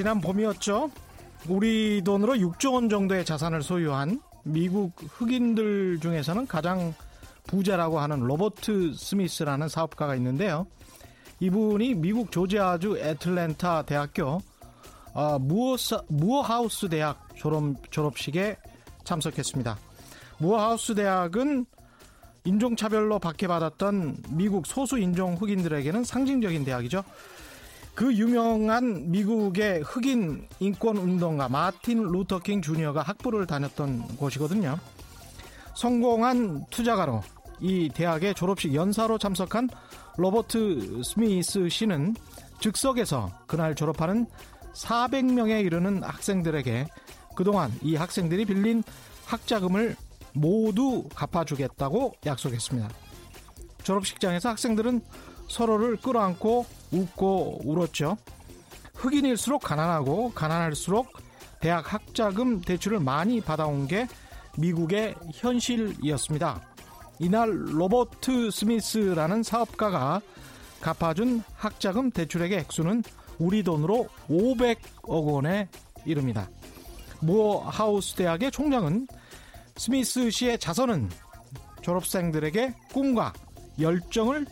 지난 봄이었죠. 우리 돈으로 6조 원 정도의 자산을 소유한 미국 흑인들 중에서는 가장 부자라고 하는 로버트 스미스라는 사업가가 있는데요. 이분이 미국 조지아주 애틀랜타 대학교 어, 무어사, 무어하우스 대학 졸업, 졸업식에 참석했습니다. 무어하우스 대학은 인종차별로 박해받았던 미국 소수 인종 흑인들에게는 상징적인 대학이죠. 그 유명한 미국의 흑인 인권 운동가 마틴 루터킹 주니어가 학부를 다녔던 곳이거든요. 성공한 투자가로 이 대학의 졸업식 연사로 참석한 로버트 스미스 씨는 즉석에서 그날 졸업하는 400명에 이르는 학생들에게 그동안 이 학생들이 빌린 학자금을 모두 갚아주겠다고 약속했습니다. 졸업식장에서 학생들은 서로를 끌어안고 웃고 울었죠. 흑인일수록 가난하고 가난할수록 대학 학자금 대출을 많이 받아온 게 미국의 현실이었습니다. 이날 로버트 스미스라는 사업가가 갚아준 학자금 대출액의 액수는 우리 돈으로 500억 원에 이릅니다. 무어 하우스 대학의 총장은 스미스 씨의 자선은 졸업생들에게 꿈과 열정을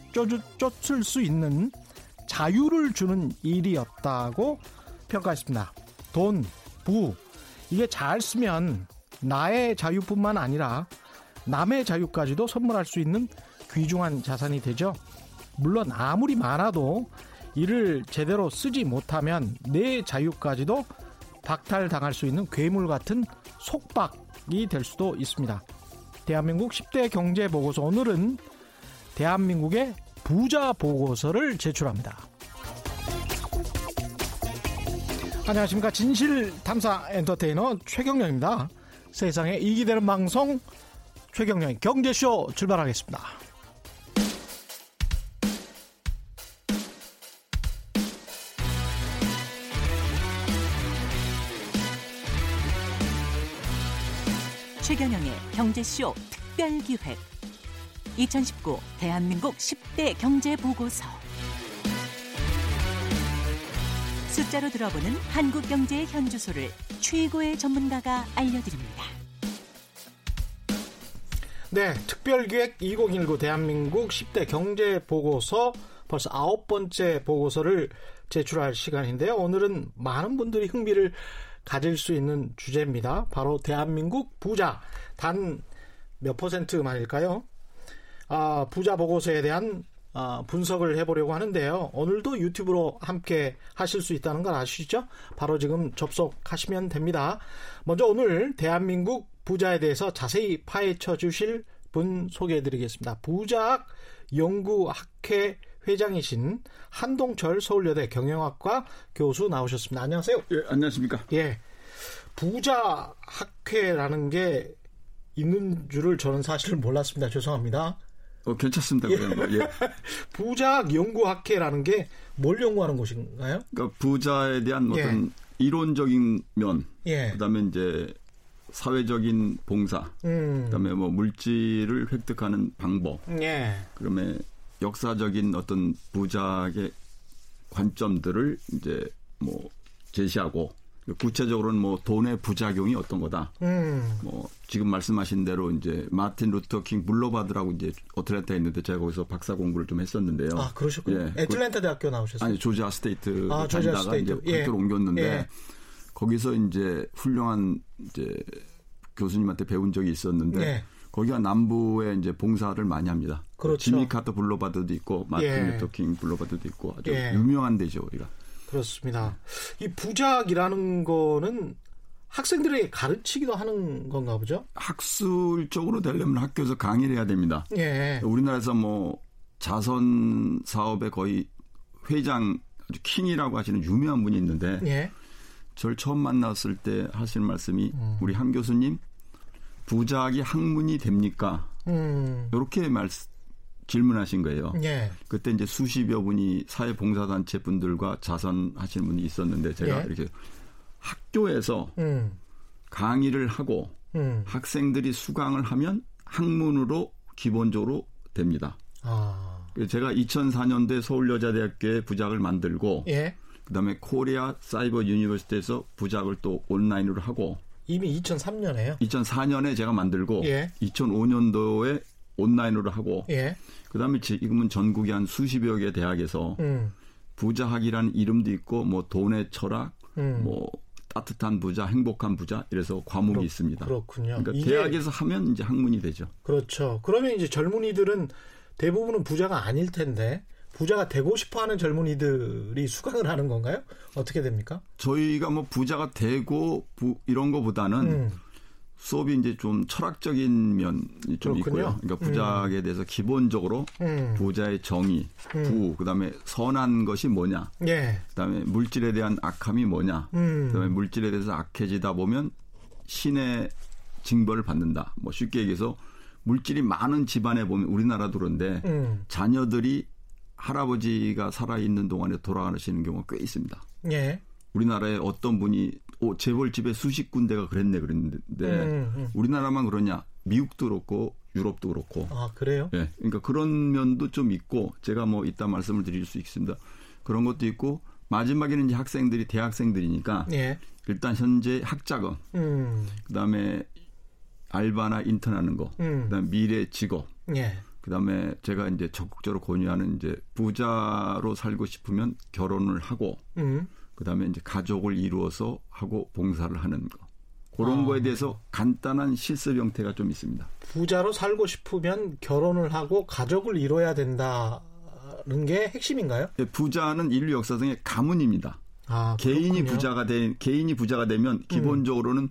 쫓을 수 있는 자유를 주는 일이었다고 평가했습니다. 돈, 부, 이게 잘 쓰면 나의 자유뿐만 아니라 남의 자유까지도 선물할 수 있는 귀중한 자산이 되죠. 물론 아무리 많아도 이를 제대로 쓰지 못하면 내 자유까지도 박탈당할 수 있는 괴물 같은 속박이 될 수도 있습니다. 대한민국 10대 경제 보고서 오늘은 대한민국의 부자 보고서를 제출합니다. 안녕하십니까. 진실 탐사 엔터테이너 최경령입니다. 세상에 이기 되는 방송 최경령의 경제쇼 출발하겠습니다. 최경영의 경제쇼 특별기획 2019 대한민국 10대 경제 보고서. 숫자로 들어보는 한국 경제의 현주소를 최고의 전문가가 알려드립니다. 네, 특별기획 2019 대한민국 10대 경제 보고서 벌써 아홉 번째 보고서를 제출할 시간인데요. 오늘은 많은 분들이 흥미를 가질 수 있는 주제입니다. 바로 대한민국 부자 단 몇 퍼센트만일까요? 아, 부자 보고서에 대한 아, 분석을 해보려고 하는데요. 오늘도 유튜브로 함께 하실 수 있다는 걸 아시죠? 바로 지금 접속하시면 됩니다. 먼저 오늘 대한민국 부자에 대해서 자세히 파헤쳐 주실 분 소개해 드리겠습니다. 부자학 연구학회 회장이신 한동철 서울여대 경영학과 교수 나오셨습니다. 안녕하세요. 예, 안녕하십니까. 예. 부자학회라는 게 있는 줄을 저는 사실 몰랐습니다. 죄송합니다. 어, 괜찮습니다. 그런 예. 부자학 연구학회라는 게 뭘 연구하는 곳인가요? 그러니까 부자에 대한 예. 어떤 이론적인 면, 예. 그다음에 이제 사회적인 봉사, 음. 그다음에 뭐 물질을 획득하는 방법, 예. 그다음에 역사적인 어떤 부자의 관점들을 이제 뭐 제시하고 구체적으로는 뭐 돈의 부작용이 어떤 거다. 음. 뭐 지금 말씀하신 대로 이제 마틴 루터 킹 Boulevard라고 이제 어틀랜타에 있는데 제가 거기서 박사 공부를 좀 했었는데요. 아, 그러셨군요. 예. 애틀랜타 대학교 나오셨어요? 아니 조지아 State 아, 조지아 다니다가 State. 이제 예. 학교를 옮겼는데 예. 거기서 이제 훌륭한 이제 교수님한테 배운 적이 있었는데 예. 거기가 남부에 이제 봉사를 많이 합니다. 그렇죠. 지미 카터 Boulevard도 있고 마틴 예. 루터 킹 Boulevard도 있고 아주 예. 유명한 데죠, 우리가. 그렇습니다. 이 부자학이라는 거는 학생들에게 가르치기도 하는 건가 보죠? 학술적으로 되려면 학교에서 강의를 해야 됩니다. 예. 우리나라에서 뭐 자선 사업의 거의 회장 아주 king이라고 하시는 유명한 분이 있는데 예. 저를 처음 만났을 때 하시는 말씀이 음. 우리 한 교수님 부자학이 학문이 됩니까? 음. 이렇게 말 질문하신 거예요. 예. 그때 이제 수십여 분이 사회봉사단체 분들과 자선하시는 분이 있었는데 제가 예. 이렇게 학교에서 음. 강의를 하고 음. 학생들이 수강을 하면 학문으로 기본적으로 됩니다. 아. 제가 2004년도에 서울여자대학교에 부자학을 만들고 예. 그다음에 Korea Cyber University에서 부자학을 또 온라인으로 하고 이미 2003년에요. 2004년에 제가 만들고 예. 2005년도에 온라인으로 하고 예. 그다음에 지금은 전국의 한 수십여 개 대학에서 음. 부자학이라는 이름도 있고 뭐 돈의 철학, 음. 뭐 따뜻한 부자, 행복한 부자 이래서 과목이 그렇- 있습니다. 그렇군요. 그러니까 대학에서 하면 이제 학문이 되죠. 그렇죠. 그러면 이제 젊은이들은 대부분은 부자가 아닐 텐데 부자가 되고 싶어 하는 젊은이들이 수강을 하는 건가요? 어떻게 됩니까? 저희가 뭐 부자가 되고 부, 이런 거보다는 음. 수업이 이제 좀 철학적인 면이 좀 그렇군요. 있고요. 그러니까 부자에 대해서 기본적으로 음. 부자의 정의, 부, 그다음에 선한 것이 뭐냐, 예. 그다음에 물질에 대한 악함이 뭐냐, 음. 그다음에 물질에 대해서 악해지다 보면 신의 징벌을 받는다. 뭐 쉽게 얘기해서 물질이 많은 집안에 보면 우리나라도 그런데 음. 자녀들이 할아버지가 살아 있는 동안에 돌아가시는 경우가 꽤 있습니다. 예. 우리나라에 어떤 분이 오, 재벌 집에 수십 군데가 그랬네 그랬는데 음, 음. 우리나라만 그러냐? 미국도 그렇고 유럽도 그렇고. 아, 그래요? 예. 그러니까 그런 면도 좀 있고 제가 뭐 이따 말씀을 드릴 수 있습니다. 그런 것도 있고 마지막에는 이제 학생들이 대학생들이니까 예. 일단 현재 학자금, 음. 그다음에 알바나 인턴하는 거, 음. 그다음 미래 직업, 예. 그다음에 제가 이제 적극적으로 권유하는 이제 부자로 살고 싶으면 결혼을 하고 음. 그다음에 이제 가족을 이루어서 하고 봉사를 하는 거. 그런 아. 거에 대해서 간단한 실습 형태가 좀 있습니다. 부자로 살고 싶으면 결혼을 하고 가족을 이뤄야 된다는 게 핵심인가요? 예, 부자는 인류 역사상의 가문입니다. 아, 개인이. 부자가 되 개인이 부자가 되면 기본적으로는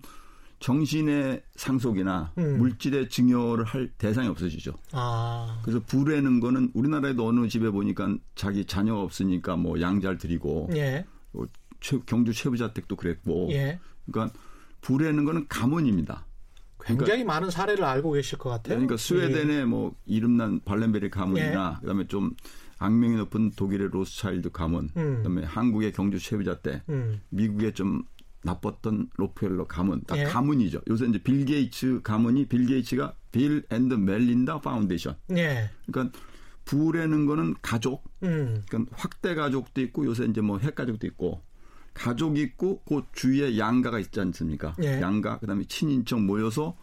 정신의 상속이나 음. 물질의 증여를 할 대상이 없어지죠. 아. 그래서 부라는 거는 우리나라에도 어느 집에 보니까 자기 자녀가 없으니까 뭐 양잘 드리고 예. 뭐 최- 경주 최부자택도 그랬고 예. 그러니까 부라는 거는 가문입니다. 굉장히 많은 사례를 알고 계실 것 같아요. 그러니까 스웨덴의 뭐 이름난 발렌베리 가문이나 예. 그다음에 좀 악명이 높은 독일의 로스차일드 가문, 음. 그다음에 한국의 경주 최부자택, 예. 음. 미국의 좀 나빴던 록펠러 가문, 다 예. 가문이죠. 요새 이제 빌 게이츠 가문이 빌 게이츠가 Bill and Melinda Foundation. 예. 그러니까 부라는 거는 가족, 음. 그러니까 확대 가족도 있고 요새 이제 뭐 핵가족도 있고 가족 있고 그 주위에 양가가 있지 않습니까? 예. 양가 그다음에 친인척 모여서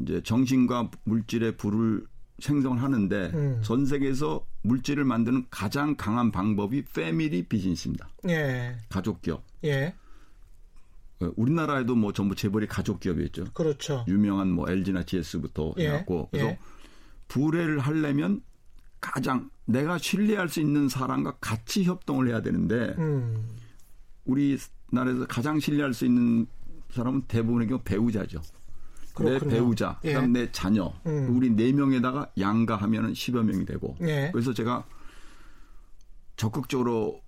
이제 정신과 물질의 부를 생성을 하는데 음. 전 세계에서 물질을 만드는 가장 강한 방법이 family business입니다. 예. 가족 기업. 예. 어, 우리나라에도 뭐 전부 재벌이 가족 기업이었죠. 그렇죠. 유명한 뭐 LG나 GS부터 예. 해갖고 그래서 예. 부래를 하려면 가장 내가 신뢰할 수 있는 사람과 같이 협동을 해야 되는데 음. 우리 나라에서 가장 신뢰할 수 있는 사람은 대부분의 경우 배우자죠. 내 그렇군요. 배우자, 예. 그다음 내 자녀, 음. 우리 네 명에다가 양가하면은 10여 명이 되고. 예. 그래서 제가 적극적으로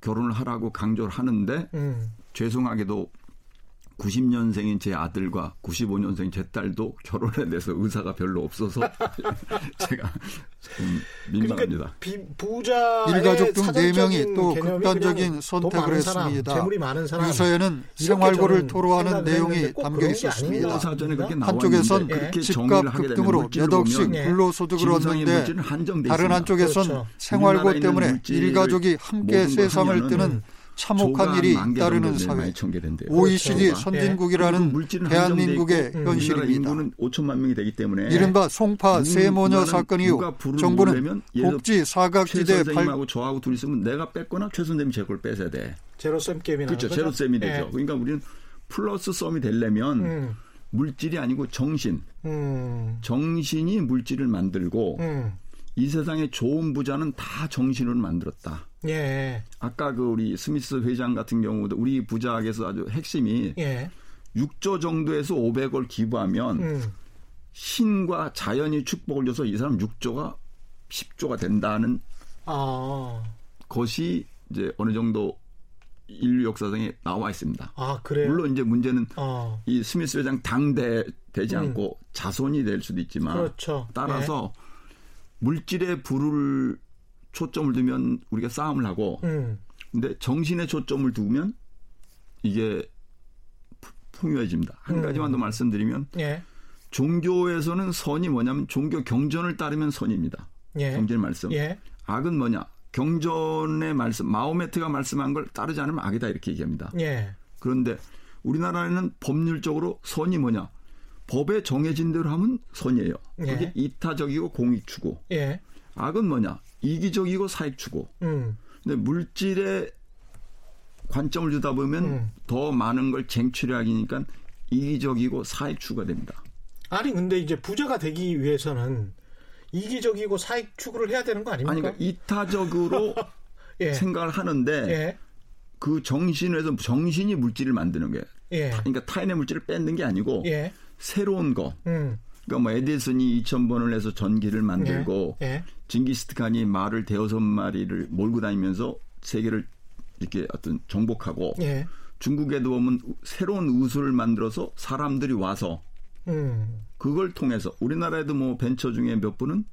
결혼을 하라고 강조를 하는데 음. 죄송하게도 90년생인 제 아들과 95년생인 제 딸도 결혼에 대해서 의사가 별로 없어서 제가 좀 민망합니다. 그러니까 비, 부자의 일가족 중네 명이 사전적인 또 개념이 극단적인 선택을 했습니다. 재물이 많은 사람. 유서에는 생활고를 토로하는 내용이 담겨 있었습니다. 한쪽에선 그렇게 집값 급등으로 몇 억씩 예. 불로소득을 얻는데 다른. 한쪽에선 그렇죠. 생활고 때문에 일가족이 함께 세상을 뜨는 참혹한 일이 따르는 정도 사회. OECD 그렇죠. 선진국이라는 그리고 물질은 대한민국의 우리나라 현실입니다. 인구는 5천만 명이 되기 때문에 이른바 송파 누- 세모녀 사건 이후 정부는 복지 최 사각지대 발 선생님하고 저하고 둘이 있으면 내가 뺐거나 최 선생님이 제 걸 뺏어야 돼. 제로섬 게임이나 그렇죠. 제로셈이 되죠. 그러니까 우리는 플러스 썸이 되려면 음. 물질이 아니고 정신. 음. 정신이 물질을 만들고 음. 이 세상의 좋은 부자는 다 정신으로 만들었다. 예. 아까 그 우리 스미스 회장 같은 경우도 우리 부자학에서 아주 핵심이 예. 6조 정도에서 500을 기부하면 음. 신과 자연이 축복을 줘서 이 사람 6조가 10조가 된다는 아. 것이 이제 어느 정도 인류 역사상에 나와 있습니다. 아, 그래요? 물론 이제 문제는 어. 이 스미스 회장 당대 되지 음. 않고 자손이 될 수도 있지만 그렇죠. 따라서 물질에 불을 초점을 두면 우리가 싸움을 하고 음. 근데 정신에 초점을 두면 이게 푸- 풍요해집니다. 한 음. 가지만 더 말씀드리면 예. 종교에서는 선이 뭐냐면 종교 경전을 따르면 선입니다. 예. 경전의 말씀. 예. 악은 뭐냐? 경전의 말씀, 마호메트가 말씀한 걸 따르지 않으면 악이다 이렇게 얘기합니다. 예. 그런데 우리나라에는 법률적으로 선이 뭐냐? 법에 정해진 대로 하면 선이에요. 그게 예. 이타적이고 공익 추구. 예. 악은 뭐냐? 이기적이고 사익 추구. 음. 근데 물질에 관점을 주다 보면 음. 더 많은 걸 쟁취하기니까 이기적이고 사익 추구가 됩니다. 아니 근데 이제 부자가 되기 위해서는 이기적이고 사익 추구를 해야 되는 거 아닙니까? 아니 그러니까 이타적으로 예. 생각을 하는데 예. 그 정신에서 정신이 물질을 만드는 게 예. 그러니까 타인의 물질을 뺏는 게 아니고 예. 새로운 거. 음. 그러니까 뭐 에디슨이 2,000번을 해서 전기를 만들고 예. 징기스칸이 말을 대여섯 마리를 몰고 다니면서 세계를 이렇게 어떤 정복하고 예. 중국에도 보면 새로운 우수를 만들어서 사람들이 와서 음. 그걸 통해서 우리나라에도 뭐 벤처 중에 몇 분은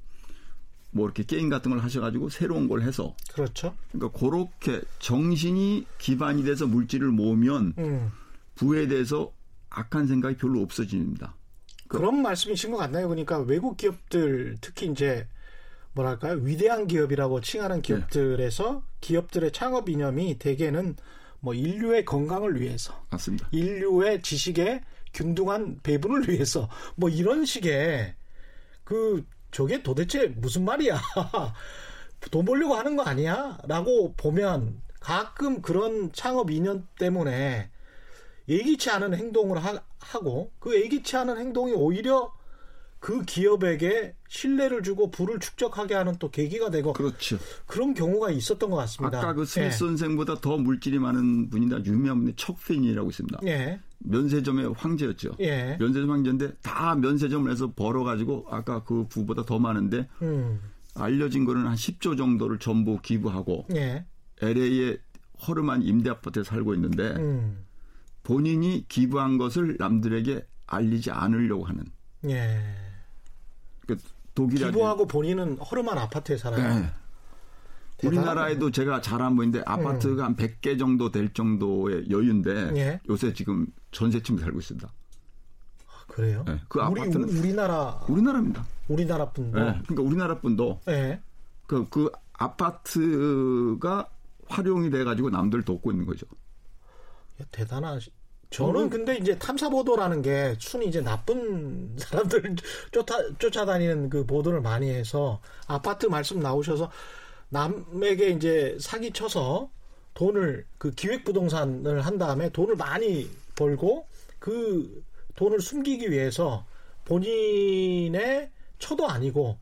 뭐 이렇게 게임 같은 걸 하셔가지고 새로운 걸 해서 그렇죠. 그러니까 그렇게 정신이 기반이 돼서 물질을 모으면 음. 부에 대해서 악한 생각이 별로 없어집니다. 그런 말씀이신 것 같나요? 그러니까 외국 기업들 특히 이제 뭐랄까요 위대한 기업이라고 칭하는 기업들에서 기업들의 창업 이념이 대개는 뭐 인류의 건강을 위해서 맞습니다. 인류의 지식의 균등한 배분을 위해서 뭐 이런 식의 그 저게 도대체 무슨 말이야 돈 벌려고 하는 거 아니야? 라고 보면 가끔 그런 창업 이념 때문에 예기치 않은 행동을 하, 하고 그 예기치 않은 행동이 오히려 그 기업에게 신뢰를 주고 부를 축적하게 하는 또 계기가 되고 그렇죠. 그런 경우가 있었던 것 같습니다. 아까 그 스미스 선생보다 더 물질이 많은 분이다 유명한 분이 척페인이라고 있습니다. 예, 면세점의 황제였죠. 예, 면세점 황제인데 다 면세점을 해서 벌어가지고 아까 그 부보다 더 많은데 음, 알려진 거는 한 10조 정도를 전부 기부하고 예, LA의 허름한 임대 아파트에 살고 있는데 음, 본인이 기부한 것을 남들에게 알리지 않으려고 하는 예. 그 독일이 기부하고 본인은 허름한 아파트에 살아요. 네. 우리나라에도 제가 잘 안 보이는데 아파트가 한 100개 정도 될 정도의 여유인데 예. 요새 지금 전세층 살고 있습니다. 그래요? 네, 그 우리 아파트는 우리나라 우리나라입니다. 우리나라 분도 네, 그러니까 우리나라 분도 예. 그, 그 아파트가 활용이 돼가지고 남들 돕고 있는 거죠. 야, 대단하시. 저는 근데 이제 탐사 보도라는 게 순위 이제 나쁜 사람들 쫓아 쫓아다니는 그 보도를 많이 해서 아파트 말씀 나오셔서 남에게 이제 사기 쳐서 돈을 그 기획 부동산을 한 다음에 돈을 많이 벌고 그 돈을 숨기기 위해서 본인의 처도 아니고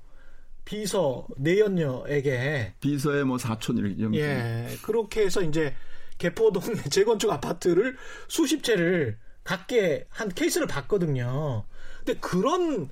비서 내연녀에게 비서의 뭐 사촌 이렇게. 예, 그렇게 해서 이제 개포동 재건축 아파트를 수십 채를 갖게 한 케이스를 봤거든요. 근데 그런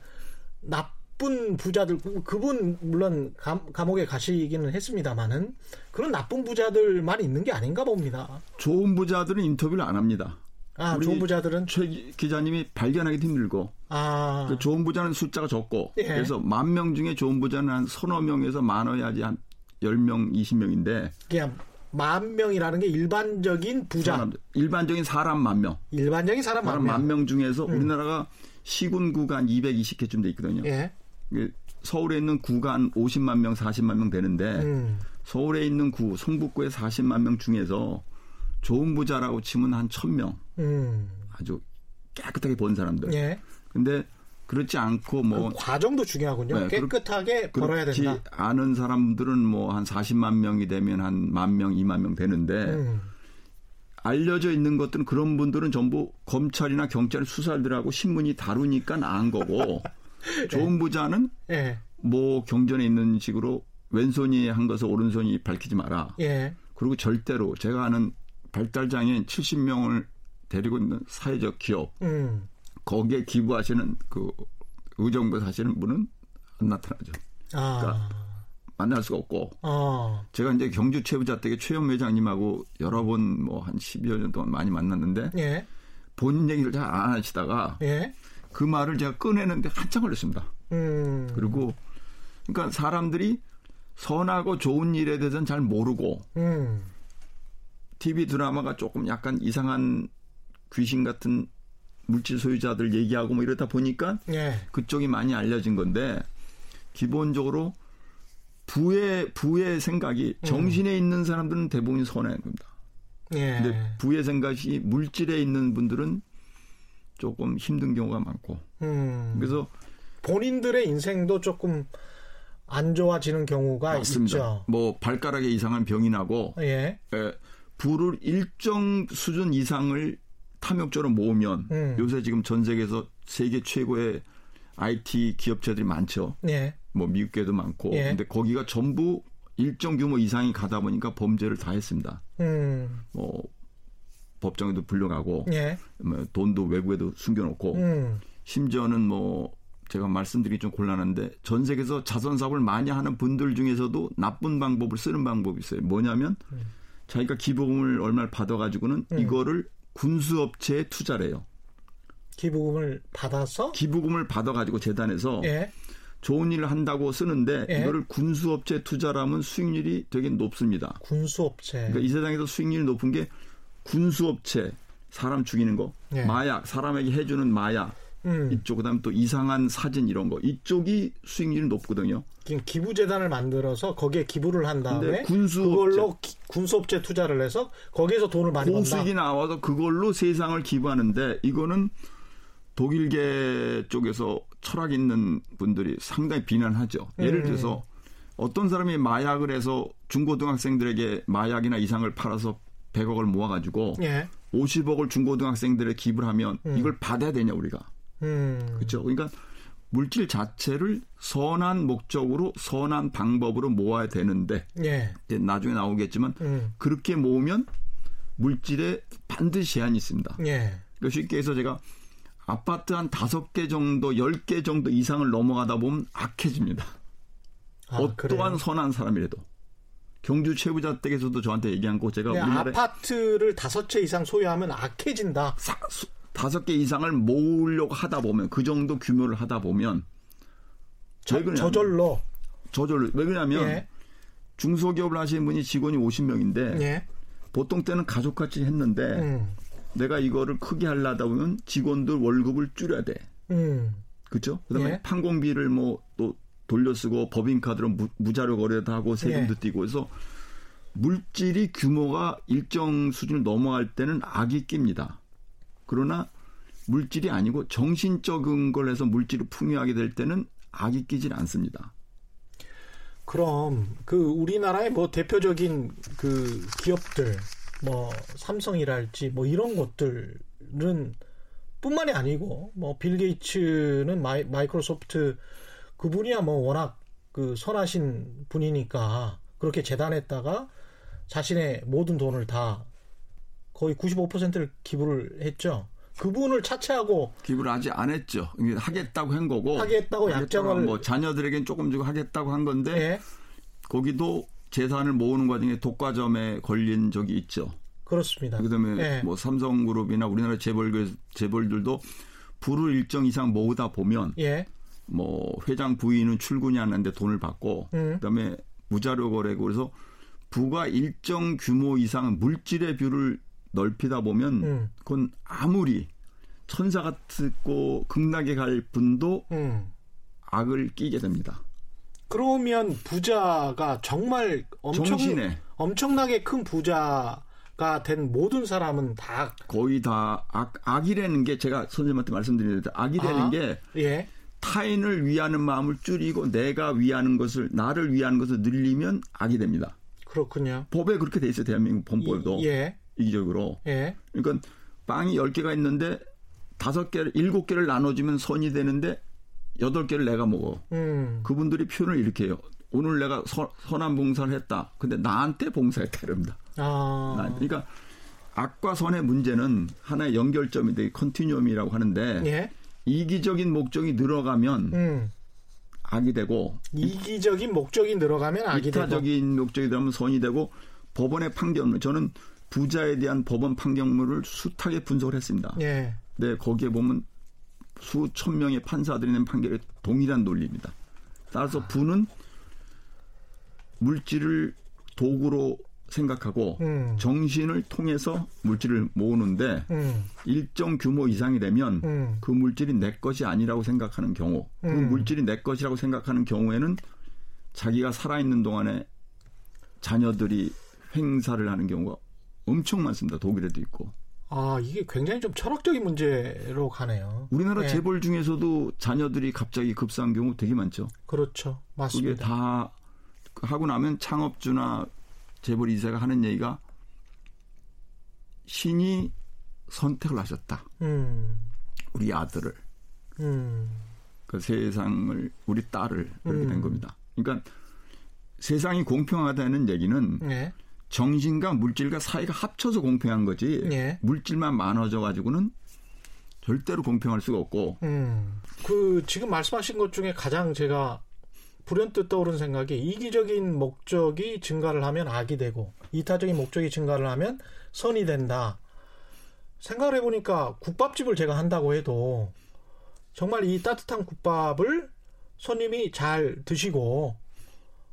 나쁜 부자들, 그- 그분 물론 감, 감옥에 가시기는 했습니다만은 그런 나쁜 부자들만 있는 게 아닌가 봅니다. 좋은 부자들은 인터뷰를 안 합니다. 아, 좋은 부자들은 최 기자님이 발견하기 힘들고 아, 그 좋은 부자는 숫자가 적고 예. 그래서 만 명 중에 좋은 부자는 한 서너 명에서 많아야지 한 10명, 20명인데 그냥 만 명이라는 게 일반적인 부자, 사람, 일반적인 사람 만 명. 일반적인 사람 만 사람 명. 만 명 중에서 우리나라가 시군 구간 220개쯤 돼 있거든요. 예, 이게 서울에 있는 구간 50만 명, 40만 명 되는데 음, 서울에 있는 구, 성북구의 40만 명 중에서 좋은 부자라고 치면 한 1000명. 음, 아주 깨끗하게 본 사람들. 예. 근데 그렇지 않고 뭐 그 과정도 중요하군요. 네, 깨끗하게 벌어야 그렇지 된다. 않은 사람들은 뭐 한 40만 명이 되면 한 만 명, 2만 명 되는데 음. 알려져 있는 것들은 그런 분들은 전부 검찰이나 경찰 수사들하고 신문이 다루니까 안 거고 좋은 부자는 예, 뭐 경전에 있는 식으로 왼손이 한 것을 오른손이 밝히지 마라. 예, 그리고 절대로 제가 아는 발달장애인 70명을 데리고 있는 사회적 기업 음, 거기에 기부하시는 그 의정부 사시는 분은 안 나타나죠. 아, 그러니까 만날 수가 없고 어, 제가 이제 경주 최부자 댁에 최영 회장님하고 여러 번 뭐 한 12여 년 동안 많이 만났는데 예, 본인 얘기를 잘 안 하시다가 예, 그 말을 제가 꺼내는데 한참 걸렸습니다. 음, 그리고 그러니까 사람들이 선하고 좋은 일에 대해서는 잘 모르고 음. TV 드라마가 조금 약간 이상한 귀신 같은 물질 소유자들 얘기하고 뭐 이러다 보니까 예. 그쪽이 많이 알려진 건데 기본적으로 부의 부의 생각이 음. 정신에 있는 사람들은 대부분 선한 겁니다. 예. 근데 부의 생각이 물질에 있는 분들은 조금 힘든 경우가 많고 음. 그래서 본인들의 인생도 조금 안 좋아지는 경우가 맞습니다. 있죠. 뭐 발가락에 이상한 병이 나고 예. 에, 부를 일정 수준 이상을 탐욕적으로 모으면 음. 요새 지금 전 세계에서 세계 최고의 IT 기업체들이 많죠. 예. 뭐 미국계도 많고. 예. 근데 거기가 전부 일정 규모 이상이 가다 보니까 범죄를 다 했습니다. 음. 뭐 법정에도 불려가고 예. 뭐 돈도 외국에도 숨겨놓고 음. 심지어는 뭐 제가 말씀드리기 좀 곤란한데 전 세계에서 자선 사업을 많이 하는 분들 중에서도 나쁜 방법을 쓰는 방법이 있어요. 뭐냐면 자기가 기부금을 얼마를 받아가지고는 음. 이거를 군수업체에 투자를 해요. 기부금을 받아서 기부금을 받아가지고 재단에서 예. 좋은 일을 한다고 쓰는데 예. 이거를 군수업체 투자라면 수익률이 되게 높습니다. 군수업체. 그러니까 이 세상에서 수익률이 높은 게 군수업체 사람 죽이는 거, 예. 마약 사람에게 해주는 마약 음. 이쪽 그다음 또 이상한 사진 이런 거 이쪽이 수익률이 높거든요. 지금 기부 재단을 만들어서 거기에 기부를 한 다음에 군수업체 그걸로 기- 군수업체 투자를 해서 거기에서 돈을 많이 번다. 고수익이 나와서 그걸로 세상을 기부하는데 이거는 독일계 쪽에서 철학 있는 분들이 상당히 비난하죠. 예를 음. 들어서 어떤 사람이 마약을 해서 중고등학생들에게 마약이나 이상을 팔아서 100억을 모아가지고 예. 50억을 중고등학생들에 기부를 하면 음. 이걸 받아야 되냐 우리가 음. 그렇죠. 그러니까 물질 자체를 선한 목적으로 선한 방법으로 모아야 되는데 예. 나중에 나오겠지만 음. 그렇게 모으면 물질에 반드시 제한이 있습니다. 예. 그러니까 쉽게 해서 제가 아파트 한 다섯 개 정도, 열 개 정도 이상을 넘어가다 보면 악해집니다. 아, 어떠한? 선한 사람이라도. 경주 최부자 댁에서도 저한테 얘기한 거 제가 네, 우리나라에 아파트를 다섯 채 이상 소유하면 악해진다. 사- 수- 다섯 개 이상을 모으려고 하다 보면 그 정도 규모를 하다 보면 저, 왜 그러냐면- 저절로. 저절로 왜 그러냐면 예. 중소기업을 하시는 분이 직원이 50명인데 예. 보통 때는 가족같이 했는데 음. 내가 이거를 크게 하려다 보면 직원들 월급을 줄여야 돼. 음. 그렇죠? 그다음에 예. 판공비를 뭐 또 돌려쓰고 법인카드로 무, 무자료 거래도 하고 세금도 예. 띄고 해서 물질이 규모가 일정 수준을 넘어갈 때는 악이 낍니다. 그러나 물질이 아니고 정신적인 걸 해서 물질을 풍요하게 될 때는 악이 끼질 않습니다. 그럼 그 우리나라의 뭐 대표적인 그 기업들 뭐 삼성이랄지 뭐 이런 것들은 뿐만이 아니고 뭐 빌 게이츠는 마이, 마이크로소프트 그분이야 뭐 워낙 그 선하신 분이니까 그렇게 재단했다가 자신의 모든 돈을 다 거의 95%를 기부를 했죠. 그분을 차치하고 기부를 아직 안 했죠. 하겠다고 한 거고. 하겠다고 약정을- 뭐 자녀들에겐 조금 주고 하겠다고 한 건데 예, 거기도 재산을 모으는 과정에 독과점에 걸린 적이 있죠. 그렇습니다. 그다음에 예. 뭐 삼성그룹이나 우리나라 재벌 재벌들도 부를 일정 이상 모으다 보면 예, 뭐 회장 부인은 출근이 안 하는데 돈을 받고 음. 그다음에 무자료 거래고 그래서 부가 일정 규모 이상 물질의 부를 넓히다 보면 음. 그건 아무리 천사 같고 극락에 갈 분도 음. 악을 끼게 됩니다. 그러면 부자가 정말 엄청 정신에 엄청나게 큰 부자가 된 모든 사람은 다 거의 다 악, 악이라는 게 제가 선생님한테 말씀드리는데 악이라는 아. 게 예. 타인을 위하는 마음을 줄이고 내가 위하는 것을 나를 위하는 것을 늘리면 악이 됩니다. 그렇군요. 법에 그렇게 돼 있어요. 대한민국 범법에도 이- 예. 이기적으로. 예. 그러니까 빵이 10개가 있는데 다섯 개를 일곱 개를 나눠 주면 선이 되는데 여덟 개를 내가 먹어. 음. 그분들이 표현을 이렇게 해요. 오늘 내가 선, 선한 봉사를 했다. 근데 나한테 봉사했다 이럽니다. 아. 나- 그러니까 악과 선의 문제는 하나의 연결점인데 컨티뉴엄이라고 하는데 예. 이기적인 목적이 늘어가면 음. 악이 되고 이기적인 목적이 늘어가면 악이 되고. 이타적인 목적이 되면 선이 되고 법원의 판결문 저는 부자에 대한 법원 판결문을 숱하게 분석을 했습니다. 예. 네, 거기에 보면 수천 명의 판사들이 낸 판결이 동일한 논리입니다. 따라서 부는 물질을 도구로 생각하고 음. 정신을 통해서 물질을 모으는데 음. 일정 규모 이상이 되면 음. 그 물질이 내 것이 아니라고 생각하는 경우, 그 음. 물질이 내 것이라고 생각하는 경우에는 자기가 살아있는 동안에 자녀들이 행사를 하는 경우가 엄청 많습니다. 독일에도 있고. 아, 이게 굉장히 좀 철학적인 문제로 가네요. 우리나라 네. 재벌 중에서도 자녀들이 갑자기 급사한 경우 되게 많죠. 그렇죠. 그게 맞습니다. 다 하고 나면 창업주나 재벌 이사가 하는 얘기가 신이 선택을 하셨다. 음. 우리 아들을. 음. 그 세상을 우리 딸을 그렇게 된 음. 겁니다. 그러니까 세상이 공평하다는 얘기는 네. 정신과 물질과 사이가 합쳐서 공평한 거지 예. 물질만 많아져 가지고는 절대로 공평할 수가 없고 음. 그 지금 말씀하신 것 중에 가장 제가 불현듯 떠오른 생각이 이기적인 목적이 증가를 하면 악이 되고 이타적인 목적이 증가를 하면 선이 된다. 생각을 해보니까 국밥집을 제가 한다고 해도 정말 이 따뜻한 국밥을 손님이 잘 드시고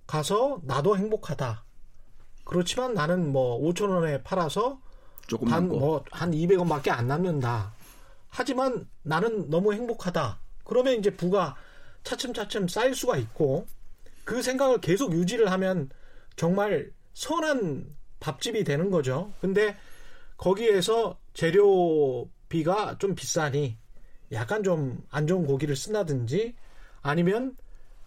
가서 나도 행복하다. 그렇지만 나는 뭐 5천 원에 팔아서 조금 단 남고 뭐한 200원밖에 안 남는다. 하지만 나는 너무 행복하다. 그러면 이제 부가 차츰차츰 쌓일 수가 있고 그 생각을 계속 유지를 하면 정말 선한 밥집이 되는 거죠. 근데 거기에서 재료비가 좀 비싸니 약간 좀 안 좋은 고기를 쓴다든지 아니면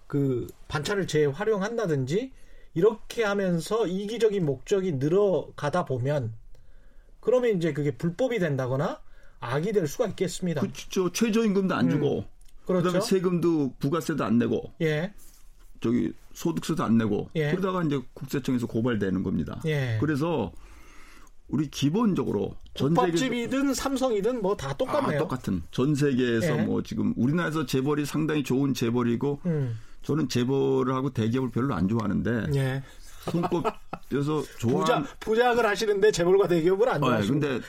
그 반찬을 재활용한다든지 이렇게 하면서 이기적인 목적이 늘어가다 보면 그러면 이제 그게 불법이 된다거나 악이 될 수가 있겠습니다. 그저 최저임금도 안 주고 음. 그렇죠. 그다음에 세금도 부가세도 안 내고 예, 저기 소득세도 안 내고 예. 그러다가 이제 국세청에서 고발되는 겁니다. 예. 그래서 우리 기본적으로 전 세계 국밥집이든 삼성이든 뭐 다 똑같네요. 아, 똑같은 전 세계에서 예. 뭐 지금 우리나라에서 재벌이 상당히 좋은 재벌이고 음, 저는 재벌을 하고 대기업을 별로 안 좋아하는데 예. 손꼽혀서 좋아하는 부자 부작을 하시는데 재벌과 대기업을 안 어, 예, 좋아하시고. 근데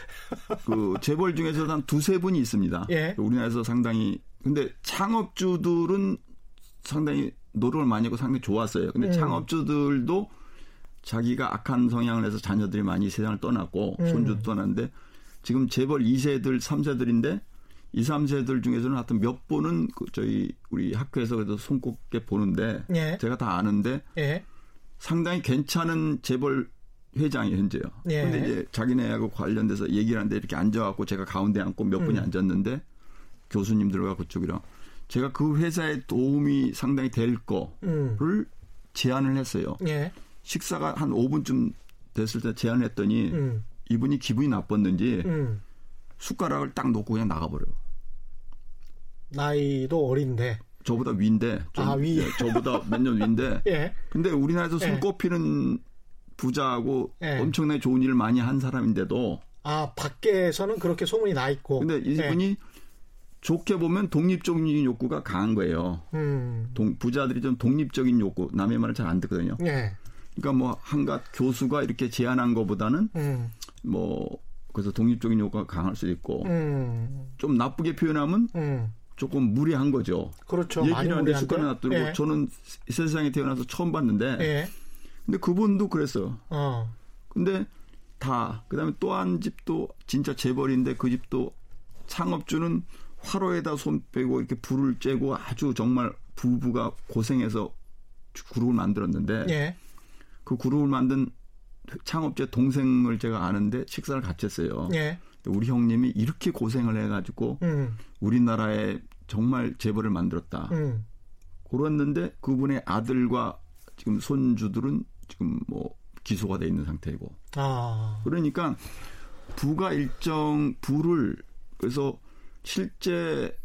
그 재벌 중에서 한 두세 분이 있습니다. 예. 우리나라에서 상당히 근데 창업주들은 상당히 노력을 많이 하고 상당히 좋았어요. 근데 음. 창업주들도 자기가 악한 성향을 해서 자녀들이 많이 세상을 떠났고 음. 손주도 떠났는데 지금 재벌 2세들, 3세들인데 2, 3세들 중에서는 하여튼 몇 분은 그 저희 우리 학교에서 그래도 손꼽게 보는데 예. 제가 다 아는데 예. 상당히 괜찮은 재벌 회장이 현재요. 예. 근데 이제 자기네하고 관련돼서 얘기를 하는데 이렇게 앉아갖고 제가 가운데 앉고 몇 분이 음. 앉았는데 교수님들과 그쪽이랑 제가 그 회사에 도움이 상당히 될 거를 음. 제안을 했어요. 예. 식사가 한 5분쯤 됐을 때 제안을 했더니 음. 이분이 기분이 나빴는지 음. 숟가락을 딱 놓고 그냥 나가버려요. 나이도 어린데. 저보다 위인데 좀 아, 위. 예, 저보다 몇 년 위인데 예. 근데 우리나라에서 예. 손꼽히는 부자하고 예. 엄청나게 좋은 일을 많이 한 사람인데도 아, 밖에서는 그렇게 소문이 나 있고. 근데 이분이 좋게 보면 독립적인 욕구가 강한 거예요. 예. 음. 동- 부자들이 좀 독립적인 욕구, 남의 말을 잘 안 듣거든요. 예. 그러니까 뭐 한갓 교수가 이렇게 제안한 것보다는 음. 뭐 그래서 독립적인 욕구가 강할 수도 있고 음. 좀 나쁘게 표현하면 음. 조금 무리한 거죠. 그렇죠. 얘기를 하는데. 숟가락 놔두고 예. 저는 이 세상에 태어나서 처음 봤는데 예. 근데 그분도 그랬어요. 어. 근데 다 그다음에 또 한 집도 진짜 재벌인데 그 집도 창업주는 화로에다 손 빼고 이렇게 불을 쬐고 아주 정말 부부가 고생해서 그룹을 만들었는데 예. 그 그룹을 만든 창업자 동생을 제가 아는데 식사를 같이 했어요. 예. 우리 형님이 이렇게 고생을 해가지고 음. 우리나라에 정말 재벌을 만들었다. 음. 그랬는데 그분의 아들과 지금 손주들은 지금 뭐 기소가 돼 있는 상태이고 아. 그러니까 부가 일정 부를 그래서 실제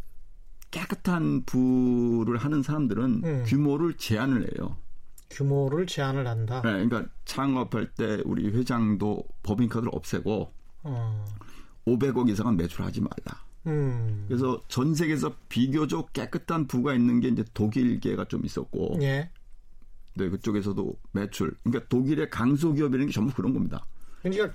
깨끗한 부를 하는 사람들은 음. 규모를 제한을 해요. 규모를 제한을 한다. 네, 그러니까 창업할 때 우리 회장도 법인카드를 없애고 어. 500억 이상은 매출하지 말라. 음. 그래서 전 세계에서 비교적 깨끗한 부가 있는 게 이제 독일계가 좀 있었고, 예. 네, 그쪽에서도 매출. 그러니까 독일의 강소 기업이라는 게 전부 그런 겁니다. 그러니까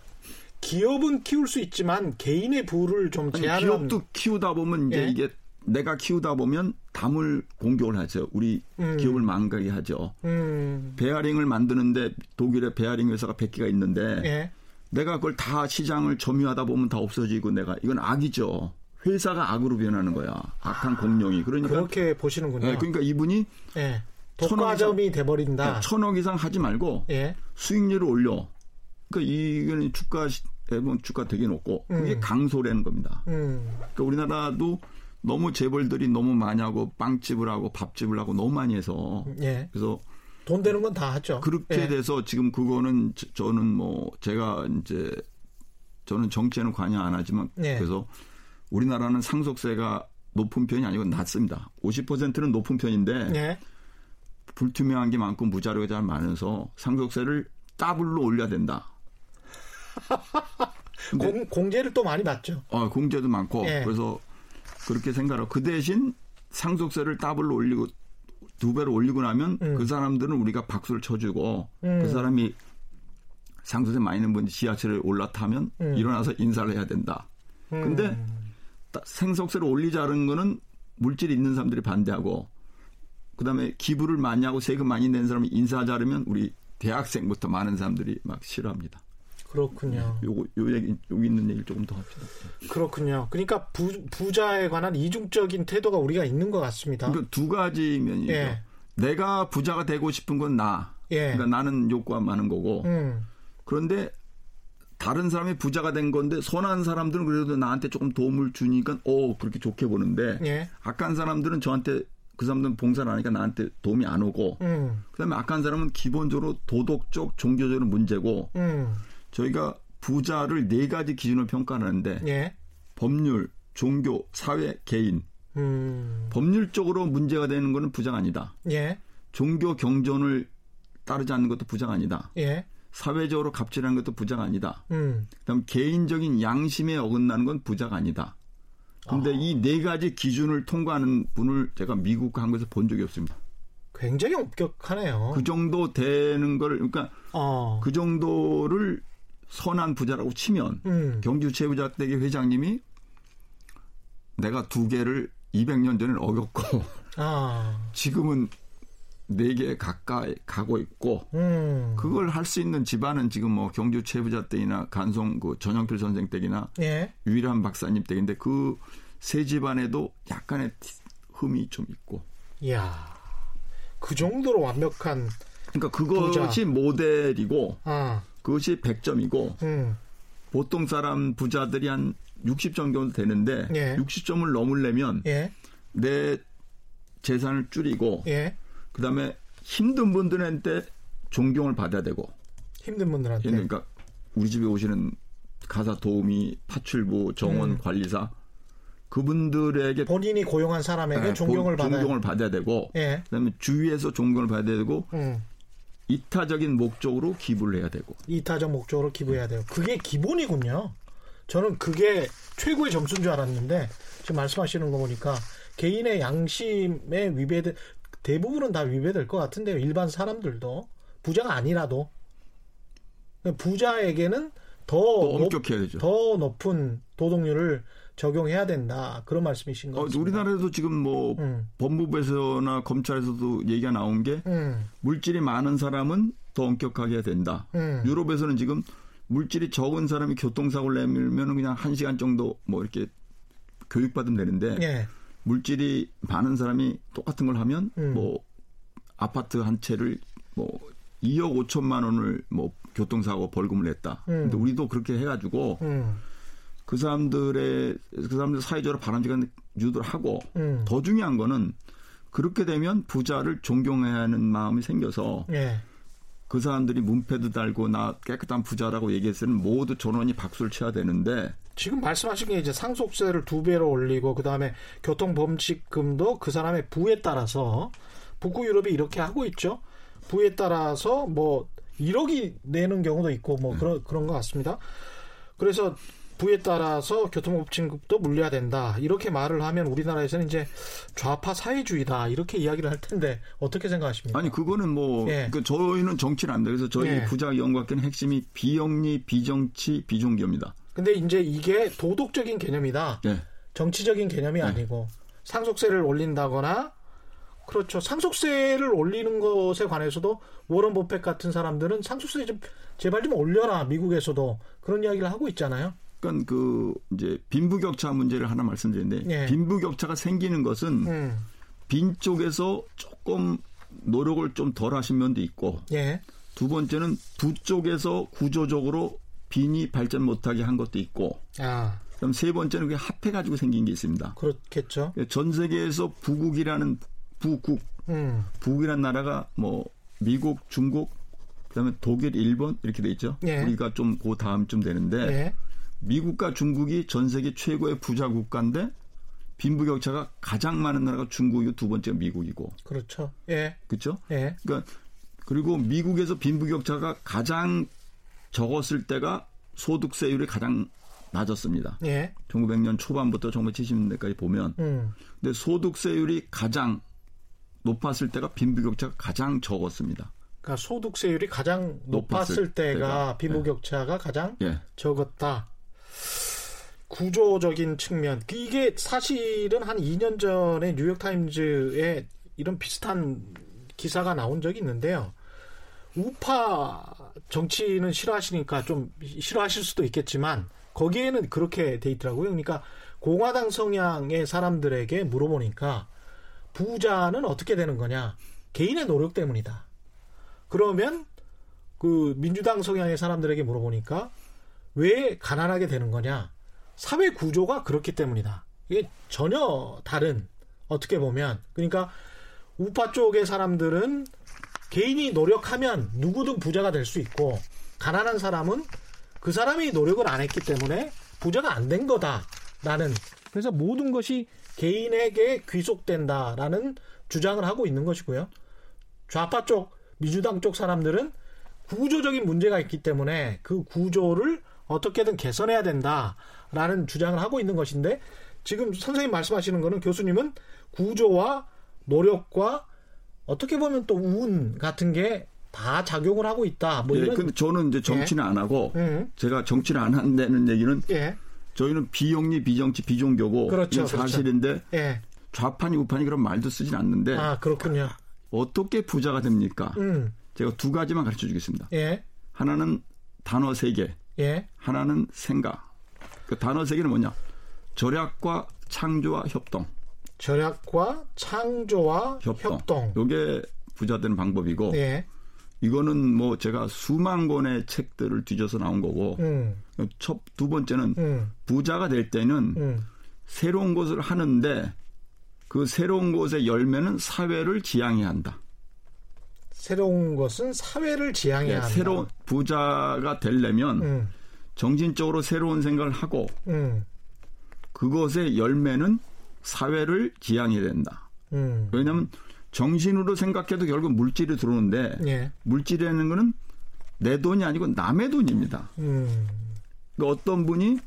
기업은 키울 수 있지만 개인의 부를 좀 제한을 기업도 키우다 보면 이제 예. 이게 내가 키우다 보면 남을 공격을 하죠. 우리 음. 기업을 망가게 하죠. 음. 베어링을 만드는데 독일에 베어링 회사가 100개가 있는데 예. 내가 그걸 다 시장을 점유하다 보면 다 없어지고 내가 이건 악이죠. 회사가 악으로 변하는 거야. 악한 공룡이. 그러니까 그렇게 보시는군요. 네, 그러니까 이분이 예. 천억 독과점이 돼버린다. 천억 이상 하지 말고 예. 수익률을 올려. 그러니까 이거는 주가 보면 주가 되게 높고 그게 음. 강소라는 겁니다. 음. 그러니까 우리나라도 너무 재벌들이 너무 많이 하고 빵집을 하고 밥집을 하고 너무 많이 해서 예. 그래서 돈 되는 건 다 하죠. 그렇게 예. 돼서 지금 그거는 저- 저는 뭐 제가 이제 저는 정치에는 관여 안 하지만 예. 그래서 우리나라는 상속세가 높은 편이 아니고 낮습니다. 50%는 높은 편인데 예. 불투명한 게 많고 무자료가 많아서 상속세를 더블로 올려야 된다. 공, 공제를 또 많이 받죠. 어, 공제도 많고 예. 그래서 그렇게 생각하고 그 대신 상속세를 더블로 올리고 두 배로 올리고 나면 음. 그 사람들은 우리가 박수를 쳐주고 음. 그 사람이 상속세 많이 내는 분이 지하철에 올라타면 음. 일어나서 인사를 해야 된다. 근데 음. 따- 상속세를 올리자는 거는 물질이 있는 사람들이 반대하고 그다음에 기부를 많이 하고 세금 많이 낸 사람이 인사하자면 우리 대학생부터 많은 사람들이 막 싫어합니다. 그렇군요. 요거 요 얘기 여기 있는 얘기를 조금 더 합시다. 그렇군요. 그러니까 부, 부자에 관한 이중적인 태도가 우리가 있는 것 같습니다. 그러니까 두 가지 면이죠. 예. 내가 부자가 되고 싶은 건 나. 예. 그러니까 나는 욕구가 많은 거고. 음. 그런데 다른 사람이 부자가 된 건데 선한 사람들은 그래도 나한테 조금 도움을 주니까 어 그렇게 좋게 보는데 예. 악한 사람들은 저한테 그 사람들은 봉사를 안 하니까 나한테 도움이 안 오고 음. 그다음에 악한 사람은 기본적으로 도덕적 종교적으로 문제고 음. 저희가 부자를 네 가지 기준으로 평가하는데 예. 법률, 종교, 사회, 개인 음. 법률적으로 문제가 되는 거는 부자가 아니다. 예. 종교 경전을 따르지 않는 것도 부자가 아니다. 예. 사회적으로 갑질하는 것도 부자가 아니다. 음. 그다음 개인적인 양심에 어긋나는 건 부자가 아니다. 근데 이네 가지 기준을 통과하는 분을 제가 미국 한국에서 본 적이 없습니다. 굉장히 엄격하네요. 그 정도 되는 걸 그러니까 어. 그 정도를 선한 부자라고 치면 음. 경주체부작대기 회장님이 내가 두 개를 200년 전에 어겼고 아. 지금은 네 개 가까이 가고 있고 음. 그걸 할 수 있는 집안은 지금 뭐 경주 최부자 댁이나 간송 그 전영필 선생 댁이나 예. 유일한 박사님 댁인데 그 세 집안에도 약간의 티- 흠이 좀 있고 이야. 그 정도로 완벽한 그러니까 그것이 모델이고 아. 그것이 100점이고 음. 보통 사람 부자들이 한 60점 정도 되는데 예. 60점을 넘으려면 예. 내 재산을 줄이고 예. 그다음에 힘든 분들한테 존경을 받아야 되고 힘든 분들한테. 그러니까 우리 집에 오시는 가사 도우미, 파출부, 정원 음. 관리사 그분들에게 본인이 고용한 사람에게 네, 존경을 본- 받아야 존경을 받아야 되고 예. 그다음에 주위에서 존경을 받아야 되고 음. 이타적인 목적으로 기부를 해야 되고 이타적 목적으로 기부해야 돼요. 그게 기본이군요. 저는 그게 최고의 점수인 줄 알았는데 지금 말씀하시는 거 보니까 개인의 양심에 위배돼 대부분은 다 위배될 것 같은데요. 일반 사람들도 부자가 아니라도 부자에게는 더, 또 높, 엄격해야 되죠. 더 높은 도덕률을 적용해야 된다. 그런 말씀이신 것 어, 같습니다. 우리나라에도 지금 뭐 음. 법무부에서나 검찰에서도 얘기가 나온 게 음, 물질이 많은 사람은 더 엄격하게 해야 된다. 음. 유럽에서는 지금 물질이 적은 사람이 교통사고를 내면 그냥 한 시간 정도 뭐 이렇게 교육받으면 되는데 예. 물질이 많은 사람이 똑같은 걸 하면 음. 뭐 아파트 한 채를 뭐 2억 5천만 원을 뭐 교통사고 벌금을 냈다. 음. 근데 우리도 그렇게 해가지고 음, 그 사람들의 그 사람들 사회적으로 바람직한 유도를 하고 음. 더 중요한 거는 그렇게 되면 부자를 존경해야 하는 마음이 생겨서 예. 그 사람들이 문패도 달고 나 깨끗한 부자라고 얘기했을 때는 모두 전원이 박수를 쳐야 되는데 지금 말씀하신 게 이제 상속세를 두 배로 올리고 그다음에 교통범칙금도 그 사람의 부에 따라서 북구 유럽이 이렇게 하고 있죠. 부에 따라서 뭐 1억이 내는 경우도 있고 뭐 그런 그런 것 같습니다. 그래서 부에 따라서 교통법칙금도 물려야 된다. 이렇게 말을 하면 우리나라에서는 이제 좌파 사회주의다. 이렇게 이야기를 할 텐데 어떻게 생각하십니까? 아니 그거는 뭐 예. 그 저희는 정치는 안 돼. 그래서 저희 예. 부자 연구학교는 핵심이 비영리, 비정치, 비종교입니다. 근데 이제 이게 도덕적인 개념이다. 예. 정치적인 개념이 네. 아니고 상속세를 올린다거나 그렇죠. 상속세를 올리는 것에 관해서도 워런 버핏 같은 사람들은 상속세 좀 제발 좀 올려라 미국에서도 그런 이야기를 하고 있잖아요. 그러니까 그 이제 빈부격차 문제를 하나 말씀드리는데 예. 빈부격차가 생기는 것은 음. 빈 쪽에서 조금 노력을 좀 덜 하신 면도 있고 예. 두 번째는 부 쪽에서 구조적으로 빈이 발전 못하게 한 것도 있고 아 그럼 세 번째는 그게 합해가지고 생긴 게 있습니다. 그렇겠죠. 전 세계에서 부국이라는 부국 음. 북이라는 나라가 뭐 미국, 중국, 그다음에 독일, 일본 이렇게 돼 있죠. 예. 우리가 좀 그 다음쯤 되는데 예. 미국과 중국이 전 세계 최고의 부자 국가인데 빈부격차가 가장 많은 나라가 중국이고 두 번째가 미국이고 그렇죠. 예. 그렇죠? 예. 그러니까 그리고 미국에서 빈부격차가 가장 적었을 때가 소득세율이 가장 낮았습니다. 예. 1900년 초반부터 1970년대까지 보면 음. 근데 소득세율이 가장 높았을 때가 빈부격차가 가장 적었습니다. 그러니까 소득세율이 가장 높았을, 높았을 때가 때가, 빈부격차가 가장 예. 적었다. 구조적인 측면. 이게 사실은 한 2년 전에 뉴욕 타임즈에 이런 비슷한 기사가 나온 적이 있는데요. 우파 정치는 싫어하시니까 좀 싫어하실 수도 있겠지만 거기에는 그렇게 돼 있더라고요. 그러니까 공화당 성향의 사람들에게 물어보니까 부자는 어떻게 되는 거냐? 개인의 노력 때문이다. 그러면 그 민주당 성향의 사람들에게 물어보니까 왜 가난하게 되는 거냐? 사회 구조가 그렇기 때문이다. 이게 전혀 다른 어떻게 보면 그러니까 우파 쪽의 사람들은 개인이 노력하면 누구든 부자가 될 수 있고 가난한 사람은 그 사람이 노력을 안 했기 때문에 부자가 안 된 거다라는 그래서 모든 것이 개인에게 귀속된다라는 주장을 하고 있는 것이고요. 좌파 쪽 민주당 쪽 사람들은 구조적인 문제가 있기 때문에 그 구조를 어떻게든 개선해야 된다라는 주장을 하고 있는 것인데 지금 선생님 말씀하시는 거는 교수님은 구조와 노력과 어떻게 보면 또 운 같은 게 다 작용을 하고 있다. 뭐 예, 이런 근데 저는 이제 정치는 안 하고 음. 제가 정치를 안 한다는 얘기는 예. 저희는 비영리, 비정치, 비종교고 그렇죠, 이건 사실인데 예. 좌판이 우판이 그런 말도 쓰진 않는데 아, 그렇군요. 어떻게 부자가 됩니까? 음. 제가 두 가지만 가르쳐 주겠습니다. 예. 하나는 단어 세 개, 예. 하나는 생각. 그 단어 세 개는 뭐냐? 절약과 창조와 협동. 절약과 창조와 협동. 협동. 요게 부자 되는 방법이고 예. 이거는 뭐 제가 수만 권의 책들을 뒤져서 나온 거고 음. 첫 두 번째는 음. 부자가 될 때는 음. 새로운 것을 하는데 그 새로운 것의 열매는 사회를 지향해야 한다. 새로운 것은 사회를 지향해야 예, 한다. 새로운 부자가 되려면 음. 정신적으로 새로운 생각을 하고 음. 그것의 열매는 사회를 지향해야 된다. 음. 왜냐하면 정신으로 생각해도 결국 물질이 들어오는데 예. 물질이라는 거는 내 돈이 아니고 남의 돈입니다. 음. 그러니까 어떤 분이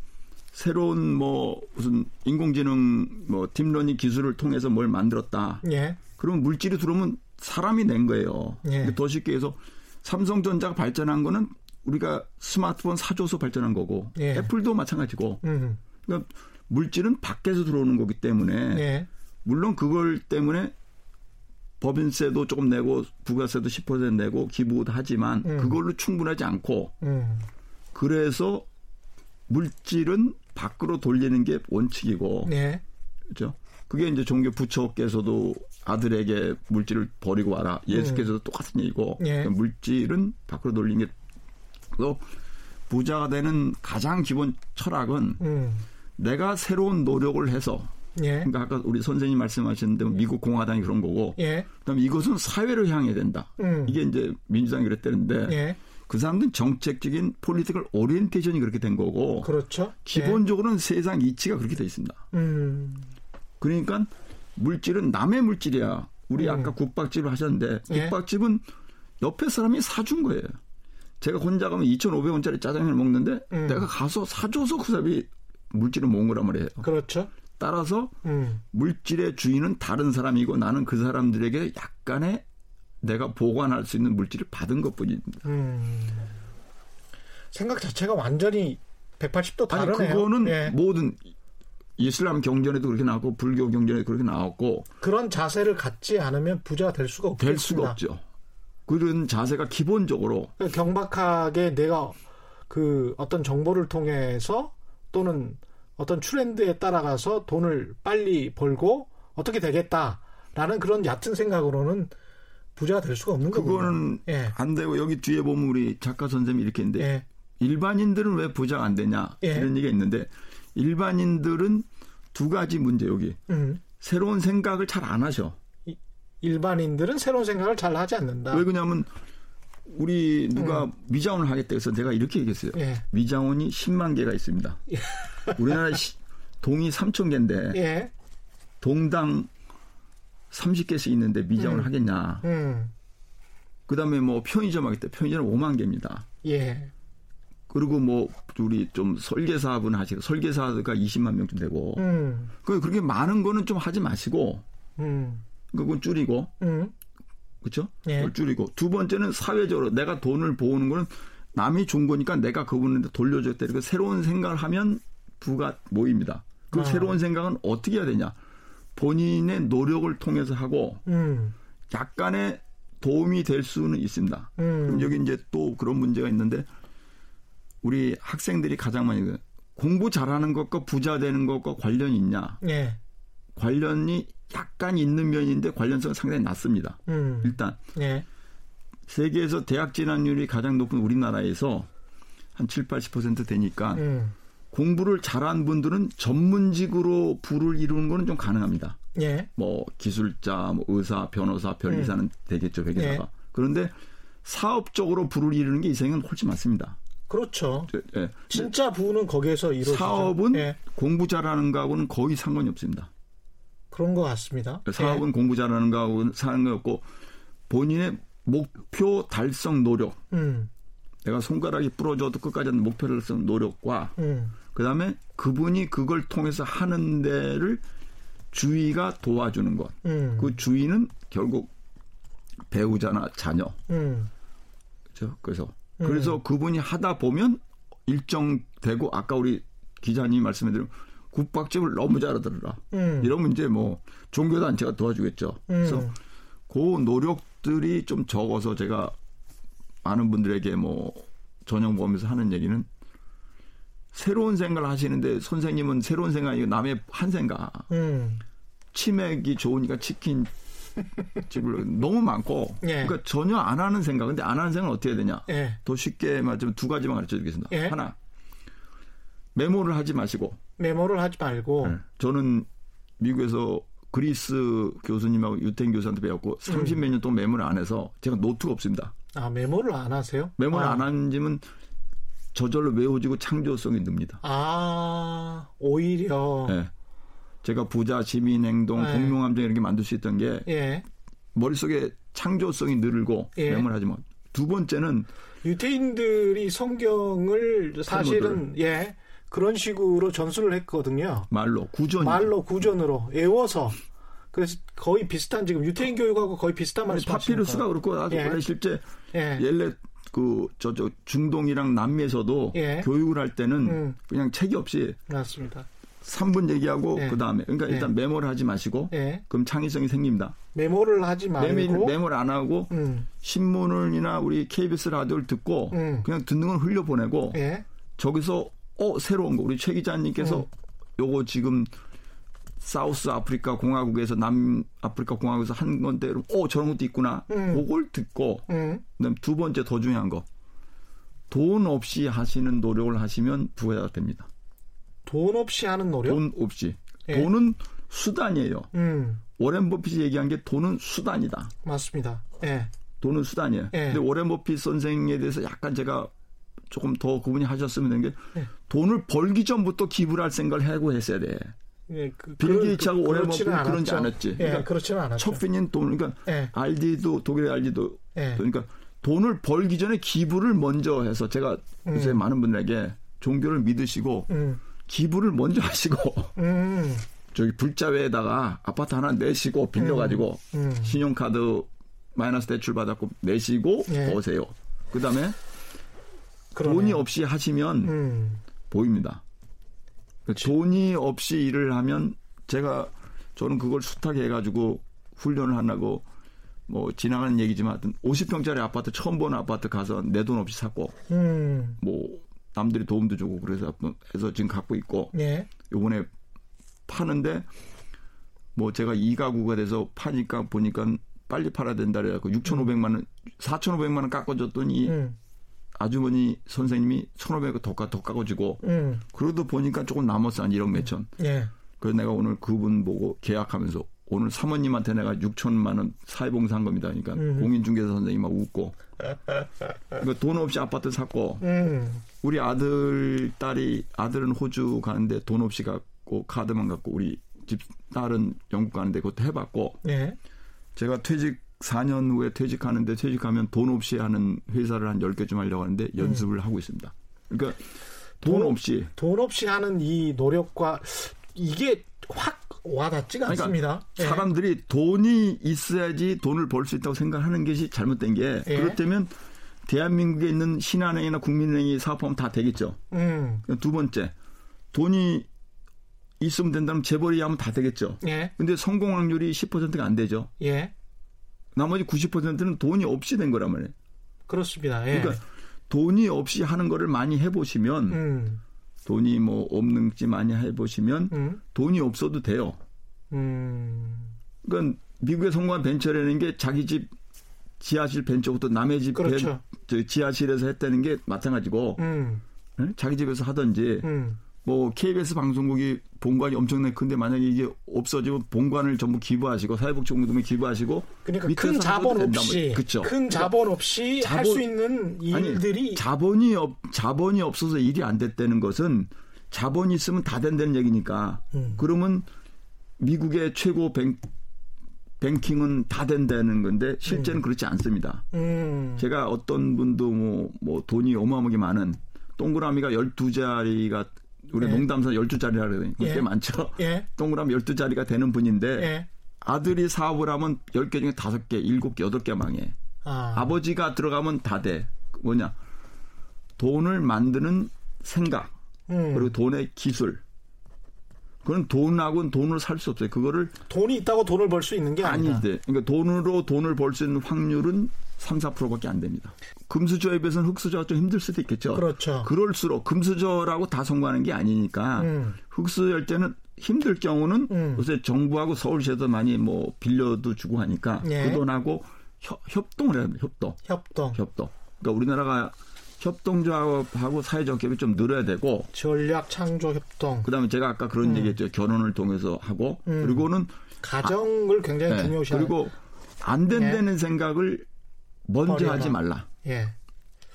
새로운 뭐 무슨 인공지능 뭐 딥러닝 기술을 통해서 뭘 만들었다. 예. 그러면 물질이 들어오면 사람이 낸 거예요. 예. 더 쉽게 해서 삼성전자가 발전한 거는 우리가 스마트폰 사줘서 발전한 거고 예. 애플도 마찬가지고 음. 그러니까 물질은 밖에서 들어오는 거기 때문에 예. 물론 그걸 때문에 법인세도 조금 내고 부가세도 10% 내고 기부도 하지만 음. 그걸로 충분하지 않고 음. 그래서 물질은 밖으로 돌리는 게 원칙이고 예. 그렇죠. 그게 이제 종교 부처께서도 아들에게 물질을 버리고 와라. 예수께서도 똑같은 얘기고 음. 예. 그러니까 물질은 밖으로 돌리는 게또 부자가 되는 가장 기본 철학은 음. 내가 새로운 노력을 해서 예. 그러니까 아까 우리 선생님 말씀하셨는데 미국 공화당이 그런 거고 예. 그다음에 이것은 사회를 향해야 된다. 음. 이게 이제 민주당이 그랬다는데 예. 그 사람들은 정책적인 political orientation이 그렇게 된 거고 그렇죠. 기본적으로는 세상 이치가 그렇게 돼 있습니다. 예. 음. 그러니까 물질은 남의 물질이야. 우리 음. 아까 국밥집을 하셨는데 예. 국밥집은 옆에 사람이 사준 거예요. 제가 혼자 가면 2,500원짜리 짜장면을 먹는데 음. 내가 가서 사줘서 그 사람이 물질을 모은 거란 말이에요. 그렇죠. 따라서 음. 물질의 주인은 다른 사람이고 나는 그 사람들에게 약간의 내가 보관할 수 있는 물질을 받은 것뿐입니다. 음. 생각 자체가 완전히 180도 아니 다르네요. 그거는 예. 모든 이슬람 경전에도 그렇게 나왔고 불교 경전에도 그렇게 나왔고 그런 자세를 갖지 않으면 부자가 될 수가 없겠습니다. 될 수가 없죠. 그런 자세가 기본적으로 그러니까 경박하게 내가 그 어떤 정보를 통해서 또는 어떤 트렌드에 따라가서 돈을 빨리 벌고 어떻게 되겠다라는 그런 얕은 생각으로는 부자가 될 수가 없는 거군요. 그거는 예. 안 되고 여기 뒤에 보면 우리 작가 선생님이 이렇게 했는데 예. 일반인들은 왜 부자가 안 되냐 예. 이런 얘기가 있는데 일반인들은 두 가지 문제 여기 음. 새로운 생각을 잘 안 하셔. 일반인들은 새로운 생각을 잘 하지 않는다. 왜 그러냐면 우리 누가 미자원을 하겠다 해서 내가 이렇게 얘기했어요. 음. 예. 미자원이 10만 개가 있습니다. 우리나라 시- 동이 3천 개인데 예. 동당 30개씩 있는데 미자원을 하겠냐. 음. 그다음에 뭐 편의점 하겠다. 편의점 5만 개입니다. 예. 그리고 뭐 우리 좀 설계사분 하시고 설계사가 20만 명쯤 되고 음. 그 그렇게 많은 거는 좀 하지 마시고 음. 그건 줄이고 음. 그렇죠? 예. 줄이고 두 번째는 사회적으로 내가 돈을 모으는 거는 남이 준 거니까 내가 그분한테 돌려줬다 이렇게 새로운 생각을 하면 부가 모입니다. 그 아. 새로운 생각은 어떻게 해야 되냐? 본인의 노력을 통해서 하고 음. 약간의 도움이 될 수는 있습니다. 음. 그럼 여기 이제 또 그런 문제가 있는데 우리 학생들이 가장 많이 그 공부 잘하는 것과 부자 되는 것과 관련이 있냐? 예. 관련이 약간 있는 면인데 관련성은 상당히 낮습니다. 음. 일단 예. 세계에서 대학 진학률이 가장 높은 우리나라에서 한 7, 80% 되니까 음. 공부를 잘한 분들은 전문직으로 부를 이루는 거는 좀 가능합니다. 예. 뭐 기술자, 뭐 의사, 변호사, 변리사는 되겠죠, 회계사가. 네. 그런데 사업적으로 부를 이루는 게 이 생은 훨씬 많습니다. 그렇죠. 예, 예. 진짜 부는 거기에서 이루어지죠. 사업은 예. 공부 잘하는 거하고는 거의 상관이 없습니다. 그런 것 같습니다. 사업은 공부 잘하는 거하고는 상관이 없고 본인의 목표 달성 노력, 예. 음. 내가 손가락이 부러져도 끝까지 하는 목표 달성 노력과 음. 그다음에 그분이 그걸 통해서 하는 데를 주위가 도와주는 것. 음. 그 주위는 결국 배우자나 자녀. 음. 그렇죠? 그래서 그래서 그분이 하다 보면 일정 되고 아까 우리 기자님 말씀해드린 국밥집을 너무 잘하더라. 음. 이러면 이제 뭐 종교 단체가 도와주겠죠. 그래서 음. 그 노력들이 좀 적어서 제가 많은 분들에게 뭐 전형 보면서 하는 얘기는 새로운 생각을 하시는데 선생님은 새로운 생각이 남의 한 생각 음. 치맥이 좋으니까 치킨 집을 너무 많고 예. 그러니까 전혀 안 하는 생각 근데 안 하는 생각은 어떻게 해야 되냐 예. 더 쉽게 말하면 두 가지만 가르쳐 드리겠습니다 예. 하나 메모를 하지 마시고 메모를 하지 말고 네. 저는 미국에서 그리스 교수님하고 유태인 교수한테 배웠고 30몇 년 동안 메모를 안 해서 제가 노트가 없습니다. 아 메모를 안 하세요? 메모를 아. 안 하면 저절로 외워지고 창조성이 늡니다. 아 오히려 예. 제가 부자, 시민 행동, 네. 공룡함정 이런 게 만들 수 있던 게 예 머릿속에 창조성이 늘고 예. 메모를 하지만 두 번째는 유태인들이 성경을 사실은 예 그런 식으로 전수를 했거든요. 말로 구전이 말로 구전으로 외워서 그래서 거의 비슷한 지금 유태인 교육하고 거의 비슷한 말씀 파피루스가 그렇고 아주 예. 원래 실제 예. 옛날 그 저저 중동이랑 남미에서도 예. 교육을 할 때는 음. 그냥 책이 없이 맞습니다. 3분 얘기하고 예. 그 다음에 그러니까 예. 일단 메모를 하지 마시고 예. 그럼 창의성이 생깁니다. 메모를 하지 말고 메모, 메모 를 안 하고 음. 신문을이나 우리 KBS 라디오를 듣고 음. 그냥 듣는 건 흘려 보내고 예. 저기서 어 새로운 거 우리 최 기자님께서 음. 요거 지금 사우스 아프리카 공화국에서 남 아프리카 공화국에서 한 건데 어 저런 것도 있구나. 음. 그걸 듣고 음. 그다음 두 번째 더 중요한 거. 돈 없이 하시는 노력을 하시면 부자가 됩니다. 돈 없이 하는 노력. 돈 없이. 예. 돈은 수단이에요. 음. 워렌 버핏이 얘기한 게 돈은 수단이다. 맞습니다. 예. 돈은 수단이에요. 예. 근데 워렌 버핏 선생에 대해서 약간 제가 조금 더 그분이 하셨으면 되는 게 예. 돈을 벌기 전부터 기부를 할 생각을 하고 했어야 돼. 예, 그, 빌 게이츠하고 그- 그렇지는 먹고 그런지. 않았지. 예, 그러니까 그렇지는 않았죠. 척빈인 돈, 그러니까 예. RD도 독일의 RD도 예. 그러니까 돈을 벌기 전에 기부를 먼저 해서 제가 요새 많은 분들에게 종교를 믿으시고 음. 기부를 먼저 하시고 음. 저기 불자회에다가 아파트 하나 내시고 빌려가지고 음. 신용카드 마이너스 대출 받았고 내시고 예. 오세요. 그다음에. 돈이 없이 하시면 음. 보입니다. 돈이 없이 일을 하면 제가 저는 그걸 숱하게 해가지고 훈련을 하려고 뭐 지나가는 얘기지만 하여튼 50평짜리 아파트 처음 보는 아파트 가서 내 돈 없이 샀고 음. 뭐 남들이 도움도 주고 그래서 해서 지금 갖고 있고 예. 요번에 파는데 뭐 제가 이 가구가 돼서 파니까 보니까 빨리 팔아야 된다 그래갖고 6,500만 원, 4,500만 원 깎아줬더니 음. 아주머니 선생님이 1,500원 더, 깎- 더 깎아주고 음. 그래도 보니까 조금 남았어 한 1억 몇천. 예. 그래서 내가 오늘 그분 보고 계약하면서 오늘 사모님한테 내가 6천만 원 사회봉사한 겁니다. 그러니까 음. 공인중개사 선생님 막 웃고 그러니까 돈 없이 아파트 샀고 음. 우리 아들 딸이 아들은 호주 가는데 돈 없이 갔고 카드만 갖고 우리 집 딸은 영국 가는데 그것도 해봤고 예. 제가 퇴직 4년 후에 퇴직하는데 퇴직하면 돈 없이 하는 회사를 한 10개 좀 하려고 하는데 연습을 하고 있습니다. 그러니까 돈 돈- 없이 돈 없이 하는 이 노력과 이게 확 와닿지가 그러니까 않습니다. 예. 사람들이 돈이 있어야지 돈을 벌 수 있다고 생각하는 것이 잘못된 게 예. 그렇다면 대한민국에 있는 신한은행이나 국민은행이 사업하면 다 되겠죠. 음. 두 번째 돈이 있으면 된다면 재벌이 하면 다 되겠죠. 예. 근데 성공 확률이 10%가 안 되죠. 예. 나머지 90%는 돈이 없이 된 거란 말이에요. 그렇습니다. 예. 그러니까 돈이 없이 하는 거를 많이 해보시면 음. 돈이 뭐 없는지 많이 해보시면 음. 돈이 없어도 돼요. 음. 그러니까 미국의 성공한 벤처라는 게 자기 집 지하실 벤처부터 남의 집 그렇죠. 벤- 저 지하실에서 했다는 게 마찬가지고 음. 응? 자기 집에서 하든지 음. 뭐 KBS 방송국이 본관이 엄청나게 큰데 만약에 이게 없어지면 본관을 전부 기부하시고 사회복지공동에 기부하시고 그러니까 큰 자본 없이. 그쵸. 큰 자본 없이 할 자본- 수 있는 일들이 아니, 자본이 없 자본이 없어서 일이 안 됐다는 것은 자본이 있으면 다 된다는 얘기니까 음. 그러면 미국의 최고 뱅, 뱅킹은 다 된다는 건데 실제는 그렇지 않습니다. 음. 제가 어떤 분도 뭐, 뭐 돈이 어마어마하게 많은 동그라미가 12자리가 우리 예. 농담사 12자리라 그러더니 그게 예. 많죠. 예. 동그라미 12자리가 되는 분인데 예. 아들이 사업을 하면 10개 중에 5개, 7개, 8개 망해. 아. 아버지가 들어가면 다 돼. 뭐냐? 돈을 만드는 생각, 음. 그리고 돈의 기술. 그건 돈하고는 돈을 살 수 없어요. 그거를 돈이 있다고 돈을 벌 수 있는 게 아니다. 아니지. 그러니까 돈으로 돈을 벌 수 있는 확률은 3, 4%밖에 안 됩니다. 금수저에 비해서는 흑수저가 좀 힘들 수도 있겠죠. 그렇죠. 그럴수록 금수저라고 다 성공하는 게 아니니까 음. 흑수저일 때는 힘들 경우는 음. 요새 정부하고 서울시에서 많이 뭐 빌려도 주고 하니까 예. 그 돈하고 협, 협동을 해야 됩니다. 협동. 협동, 협동. 그러니까 우리나라가 협동조합하고 사회적 기업이 좀 늘어야 되고 전략 창조 협동, 그다음에 제가 아까 그런 얘기했죠. 결혼을 통해서 하고 음. 그리고는 가정을 굉장히 네, 중요시하는. 그리고 안 된다는 생각을 먼저 버려라. 하지 말라. 예.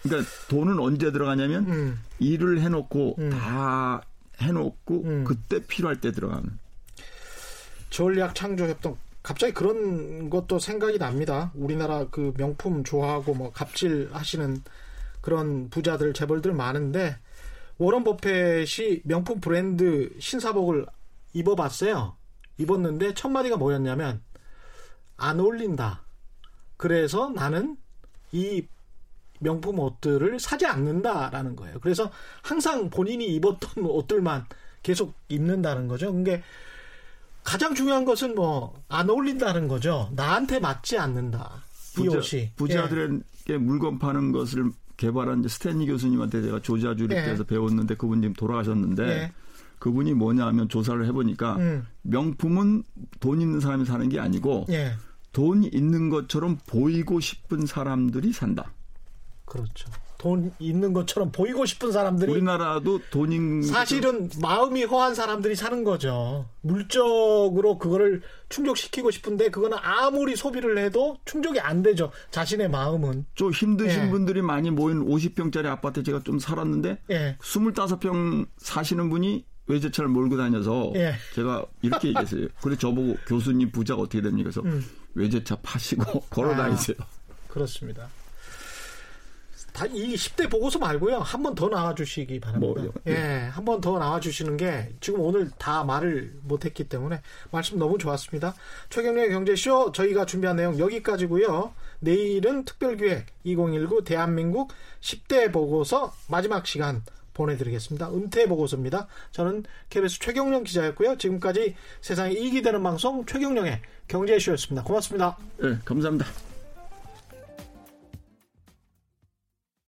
그러니까 돈은 언제 들어가냐면 음. 일을 해놓고 음. 다 해놓고 음. 그때 필요할 때 들어가는. 전략 창조 협동. 갑자기 그런 것도 생각이 납니다. 우리나라 그 명품 좋아하고 뭐 갑질 하시는 그런 부자들 재벌들 많은데 워런 버펫이 명품 브랜드 신사복을 입어봤어요. 입었는데 첫 마디가 뭐였냐면 안 어울린다. 그래서 나는 이 명품 옷들을 사지 않는다라는 거예요. 그래서 항상 본인이 입었던 옷들만 계속 입는다는 거죠. 그게 가장 중요한 것은 뭐 안 어울린다는 거죠. 나한테 맞지 않는다. 이 부자, 옷이. 부자들에게 물건 파는 것을 개발한 스탠리 교수님한테 제가 조지아 주립대에서 예. 배웠는데 그분 지금 돌아가셨는데 예. 그분이 뭐냐 하면 조사를 해보니까 음. 명품은 돈 있는 사람이 사는 게 아니고 예. 돈 있는 것처럼 보이고 싶은 사람들이 산다. 그렇죠. 돈 있는 것처럼 보이고 싶은 사람들이 우리나라도 돈인 사실은 마음이 허한 사람들이 사는 거죠. 물적으로 그거를 충족시키고 싶은데 그거는 아무리 소비를 해도 충족이 안 되죠. 자신의 마음은. 좀 힘드신 예. 분들이 많이 모인 50평짜리 아파트 제가 좀 살았는데 예. 25평 사시는 분이 외제차를 몰고 다녀서 예. 제가 이렇게 얘기했어요. 그래 저보고 교수님 부자가 어떻게 됩니까? 그래서 음. 외제차 파시고 걸어 다니세요. 그렇습니다. 다 이 10대 보고서 말고요. 한 번 더 나와 주시기 바랍니다. 뭐요? 예. 한 번 더 나와 주시는 게 지금 오늘 다 말을 못 했기 때문에 말씀 너무 좋았습니다. 최경련의 경제쇼 저희가 준비한 내용 여기까지고요. 내일은 특별기획 2019 대한민국 10대 보고서 마지막 시간 보내드리겠습니다. 은퇴 보고서입니다. 저는 KBS 최경령 기자였고요. 지금까지 세상에 이익이 되는 방송 최경령의 경제쇼였습니다. 고맙습니다. 네, 감사합니다.